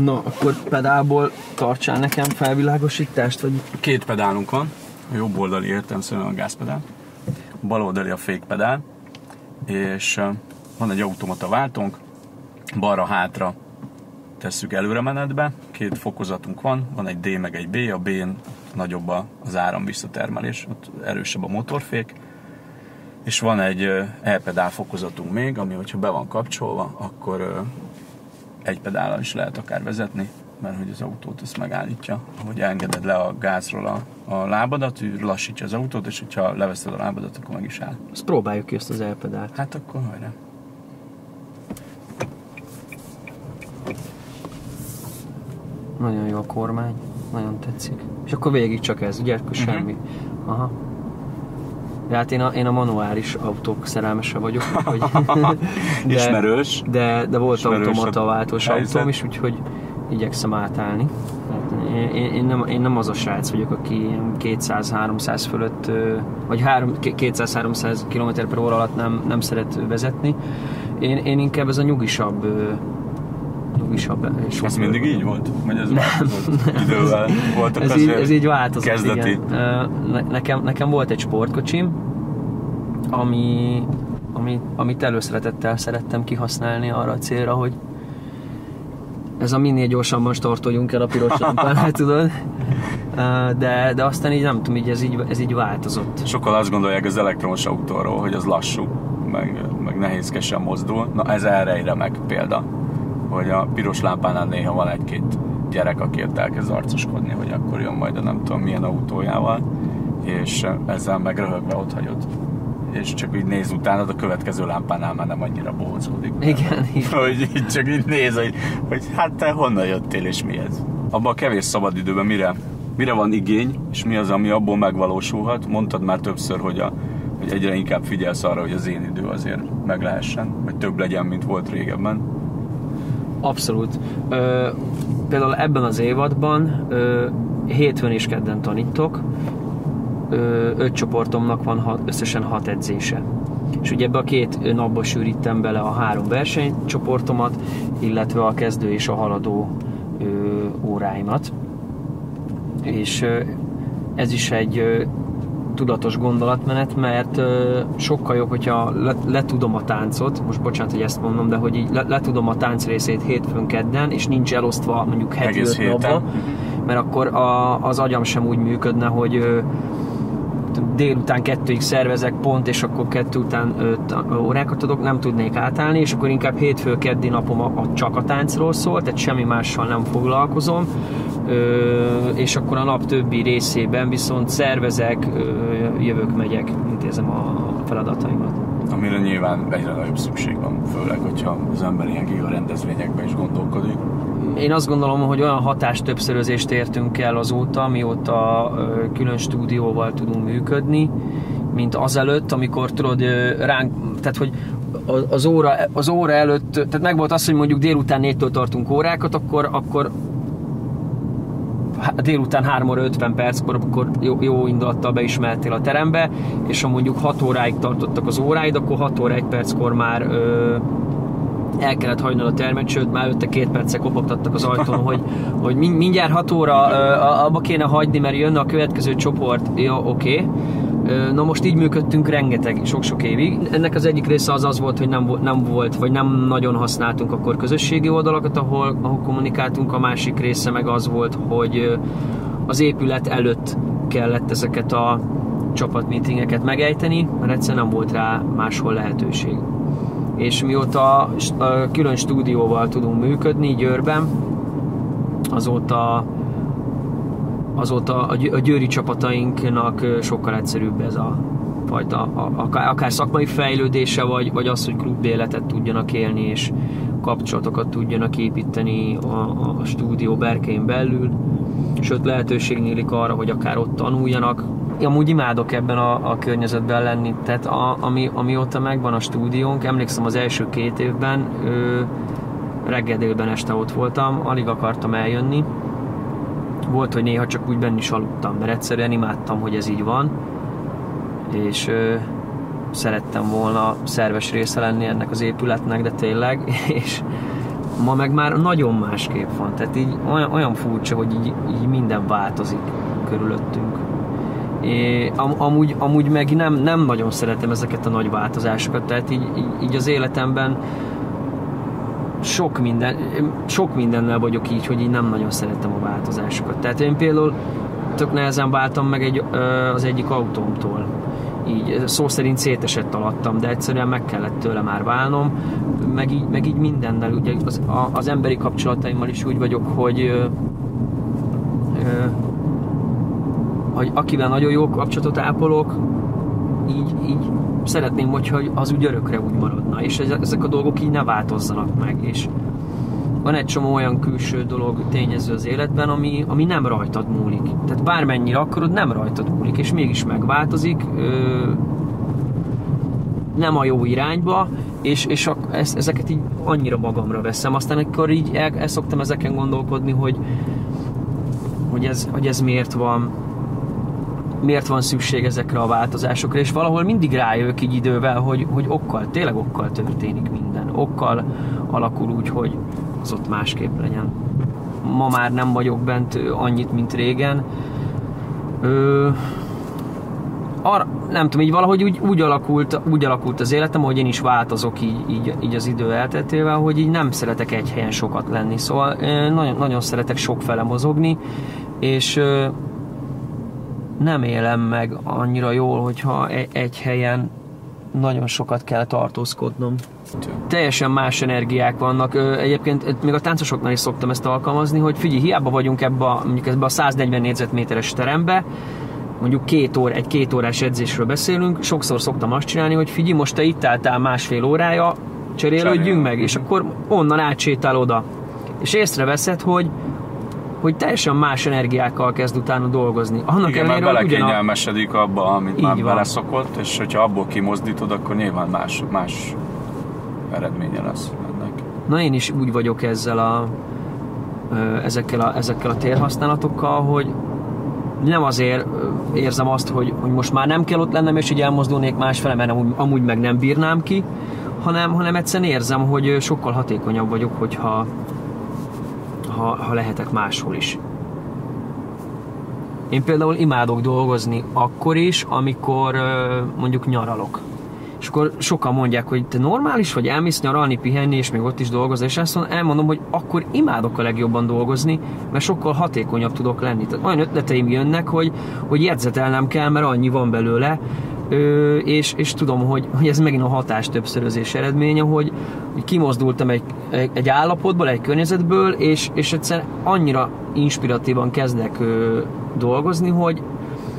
Na, akkor pedálból tartsál nekem felvilágosítást, vagy... Két pedálunk van, a jobb oldali értelmszerűen a gázpedál, a bal oldali a fékpedál, és van egy automata váltónk, balra-hátra tesszük előre menetbe, két fokozatunk van, van egy D meg egy B, a B-n nagyobb az áram visszatermelés, ott erősebb a motorfék, és van egy E-pedál fokozatunk még, ami hogyha be van kapcsolva, akkor egy pedállal is lehet akár vezetni, mert hogy az autót ezt megállítja. Ahogy engeded le a gázról a, a lábadat, ő lassítja az autót, és hogyha leveszed a lábadat, akkor meg is áll. Azt próbáljuk ki ezt az elpedált. Hát akkor hajrá. Nagyon jó a kormány, nagyon tetszik. És akkor végig csak ez, ugye? Akkor mhm. semmi. Uh-huh. Aha. De hát én a, én a manuális autók szerelmese vagyok. Hogy de, Ismerős. De, de volt Ismerős automata váltós autóm is, úgyhogy igyekszem átállni. Én, én, nem, én nem az a srác vagyok, aki 200-300 fölött, vagy 200-300 km per óra alatt nem, nem szeret vezetni. Én, én inkább ez a nyugisabb nyugisabb. Ez mindig így volt? Vagy ez változott idővel? Voltak ez, így, ez így változott, kezdeti. igen. Nekem, nekem volt egy sportkocsim, ami, ami, amit előszeretettel szerettem kihasználni arra a célra, hogy ez a minél gyorsabban startoljunk el a piros lámpán, tudod? De, de aztán így nem tudom, így ez, így ez így változott. Sokkal azt gondolják az elektromos autóról, hogy az lassú, meg, meg nehézkesen mozdul. Na ez erre egy remek példa, hogy a piros lámpánál néha van egy-két gyerek, aki ott elkezd arcoskodni, hogy akkor jön majd a nem tudom milyen autójával, és ezzel meg röhögve ott hagyod és csak így néz utána, a következő lámpánál már nem annyira bohózkodik. Igen, igen. Hogy így csak így néz, hogy, hogy hát te honnan jöttél, és mi ez? Abban a kevés szabadidőben mire, mire van igény, és mi az, ami abból megvalósulhat? Mondtad már többször, hogy, a, hogy egyre inkább figyelsz arra, hogy az én idő azért meg lehessen, vagy több legyen, mint volt régebben. Abszolút. Ö, például ebben az évadban ö, hétfőn és kedden tanítok, öt csoportomnak van hat, összesen hat edzése. És ugye ebbe a két napba sűrítem bele a három versenycsoportomat, illetve a kezdő és a haladó ö, óráimat. És ö, ez is egy ö, tudatos gondolatmenet, mert ö, sokkal jobb, hogyha le, letudom a táncot, most bocsánat, hogy ezt mondom, de hogy így le, letudom a tánc részét hétfőn kedden, és nincs elosztva mondjuk heti öt napba, mert akkor a, az agyam sem úgy működne, hogy ö, délután kettőig szervezek pont, és akkor kettő után öt órákat adok, nem tudnék átállni, és akkor inkább hétfő, keddi napom a, a csak a táncról szól, tehát semmi mással nem foglalkozom, és akkor a nap többi részében viszont szervezek, jövök, megyek, intézem a feladataimat. Amire nyilván egyre nagyobb szükség van, főleg, hogyha az ember ilyen giga rendezvényekben is gondolkodik én azt gondolom, hogy olyan hatás többszörözést értünk el azóta, mióta külön stúdióval tudunk működni, mint azelőtt, amikor tudod ránk, tehát hogy az óra, az óra előtt, tehát meg volt az, hogy mondjuk délután négytől tartunk órákat, akkor, akkor délután 3 óra 50 perckor, akkor jó, jó indulattal beismertél a terembe, és ha mondjuk 6 óráig tartottak az óráid, akkor 6 óra 1 perckor már ö, el kellett hagynod a termet, sőt már előtte két perce kopogtattak az ajtón, hogy, hogy mindjárt 6 óra abba kéne hagyni, mert jönne a következő csoport. Jó, oké. Okay. Na most így működtünk rengeteg, sok-sok évig. Ennek az egyik része az az volt, hogy nem, nem volt, vagy nem nagyon használtunk akkor közösségi oldalakat, ahol, ahol kommunikáltunk. A másik része meg az volt, hogy az épület előtt kellett ezeket a csapatmeetingeket megejteni, mert egyszerűen nem volt rá máshol lehetőség és mióta külön stúdióval tudunk működni Győrben, azóta azóta a győri csapatainknak sokkal egyszerűbb ez a, fajta, akár, szakmai fejlődése, vagy, vagy az, hogy klub életet tudjanak élni, és kapcsolatokat tudjanak építeni a, a stúdió berkein belül, sőt lehetőség nyílik arra, hogy akár ott tanuljanak. Én amúgy imádok ebben a, a környezetben lenni, tehát a, ami, amióta megvan a stúdiónk, emlékszem az első két évben, ö, reggel este ott voltam, alig akartam eljönni, volt, hogy néha csak úgy benni is aludtam, mert egyszerűen imádtam, hogy ez így van, és ö, szerettem volna szerves része lenni ennek az épületnek, de tényleg, és ma meg már nagyon másképp van, tehát így olyan, olyan furcsa, hogy így, így minden változik körülöttünk. É, am, amúgy, amúgy meg nem, nem nagyon szeretem ezeket a nagy változásokat, tehát így, így, így az életemben sok, minden, sok mindennel vagyok így, hogy így nem nagyon szeretem a változásokat. Tehát én például tök nehezen váltam meg egy, az egyik autómtól. Így szó szerint szétesett alattam, de egyszerűen meg kellett tőle már válnom, meg így, meg így mindennel. Ugye az, a, az emberi kapcsolataimmal is úgy vagyok, hogy ö, ö, hogy akivel nagyon jó kapcsolatot ápolok, így, így szeretném, hogyha az úgy örökre úgy maradna, és ezek a dolgok így ne változzanak meg, és van egy csomó olyan külső dolog, tényező az életben, ami, ami nem rajtad múlik. Tehát bármennyire akarod, nem rajtad múlik, és mégis megváltozik, ö, nem a jó irányba, és, és a, ezt, ezeket így annyira magamra veszem. Aztán akkor így el, el szoktam ezeken gondolkodni, hogy, hogy, ez, hogy ez miért van, miért van szükség ezekre a változásokra, és valahol mindig rájövök így idővel, hogy, hogy okkal, tényleg okkal történik minden. Okkal alakul úgy, hogy az ott másképp legyen. Ma már nem vagyok bent annyit, mint régen. Ö, arra, nem tudom, így valahogy úgy, úgy, alakult, úgy alakult az életem, hogy én is változok így, így, így az idő elteltével, hogy így nem szeretek egy helyen sokat lenni. Szóval nagyon, nagyon szeretek sokfele mozogni, és nem élem meg annyira jól, hogyha egy helyen nagyon sokat kell tartózkodnom. Teljesen más energiák vannak. Egyébként még a táncosoknál is szoktam ezt alkalmazni, hogy figyelj, hiába vagyunk ebbe a, mondjuk ebbe a 140 négyzetméteres terembe, mondjuk két óra, egy két órás edzésről beszélünk, sokszor szoktam azt csinálni, hogy figyelj, most te itt álltál másfél órája, cserélődjünk meg, és akkor onnan átsétál oda. És észreveszed, hogy hogy teljesen más energiákkal kezd utána dolgozni. Annak Igen, ellenére, mert belekényelmesedik ugyan... abba, amit már beleszokott, és hogyha abból kimozdítod, akkor nyilván más, más eredménye lesz ennek. Na én is úgy vagyok ezzel a, ezekkel a, ezekkel a térhasználatokkal, hogy nem azért érzem azt, hogy, hogy most már nem kell ott lennem, és így elmozdulnék másfele, mert amúgy, amúgy meg nem bírnám ki, hanem, hanem egyszerűen érzem, hogy sokkal hatékonyabb vagyok, hogyha, ha, ha lehetek máshol is. Én például imádok dolgozni akkor is, amikor mondjuk nyaralok. És akkor sokan mondják, hogy te normális vagy, elmész nyaralni, pihenni, és még ott is dolgozni, és azt elmondom, hogy akkor imádok a legjobban dolgozni, mert sokkal hatékonyabb tudok lenni. Tehát olyan ötleteim jönnek, hogy, hogy jegyzetelnem kell, mert annyi van belőle, Ö, és, és tudom, hogy, hogy ez megint a hatás többszörözés eredménye, hogy, hogy kimozdultam egy, egy állapotból, egy környezetből, és, és egyszerűen annyira inspiratívan kezdek ö, dolgozni, hogy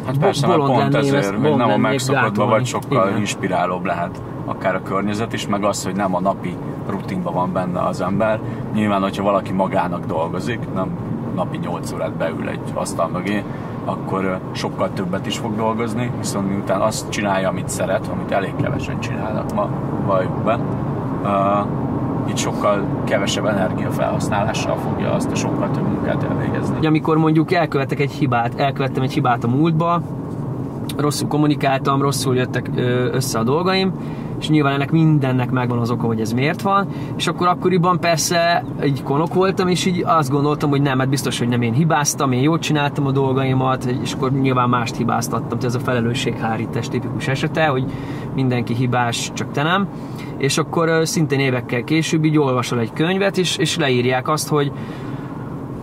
Hát persze, mert pont ezért, hogy nem a megszokottban vagy sokkal Igen. inspirálóbb lehet akár a környezet is, meg az, hogy nem a napi rutinban van benne az ember. Nyilván, hogyha valaki magának dolgozik, nem napi 8 órát beül egy asztal mögé, akkor sokkal többet is fog dolgozni, viszont miután azt csinálja, amit szeret, amit elég kevesen csinálnak ma vajukban, uh, itt sokkal kevesebb energiafelhasználással fogja azt a sokkal több munkát elvégezni. Amikor mondjuk elkövetek egy hibát, elkövettem egy hibát a múltba, rosszul kommunikáltam, rosszul jöttek össze a dolgaim, és nyilván ennek mindennek megvan az oka, hogy ez miért van, és akkor akkoriban persze egy konok voltam, és így azt gondoltam, hogy nem, hát biztos, hogy nem én hibáztam, én jól csináltam a dolgaimat, és akkor nyilván mást hibáztattam, tehát ez a felelősséghárítás tipikus esete, hogy mindenki hibás, csak te nem, és akkor szintén évekkel később így olvasol egy könyvet, és, és leírják azt, hogy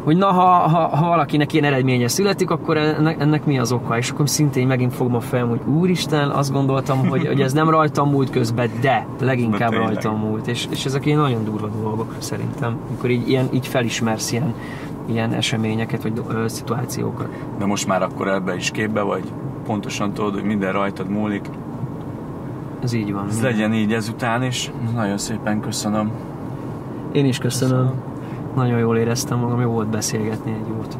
hogy na, ha, ha, ha valakinek ilyen eredménye születik, akkor ennek, ennek mi az oka? És akkor szintén megint fogom a fel, hogy úristen, azt gondoltam, hogy, hogy ez nem rajtam múlt közben, de leginkább de rajtam múlt. És, és ezek ilyen nagyon durva dolgok szerintem, amikor így, ilyen, így felismersz ilyen, ilyen eseményeket, vagy ö, szituációkat. De most már akkor ebbe is képbe vagy, pontosan tudod, hogy minden rajtad múlik, Ez így van. Ez legyen így ezután is. Nagyon szépen köszönöm. Én is köszönöm. Nagyon jól éreztem magam, jó volt beszélgetni egy jót.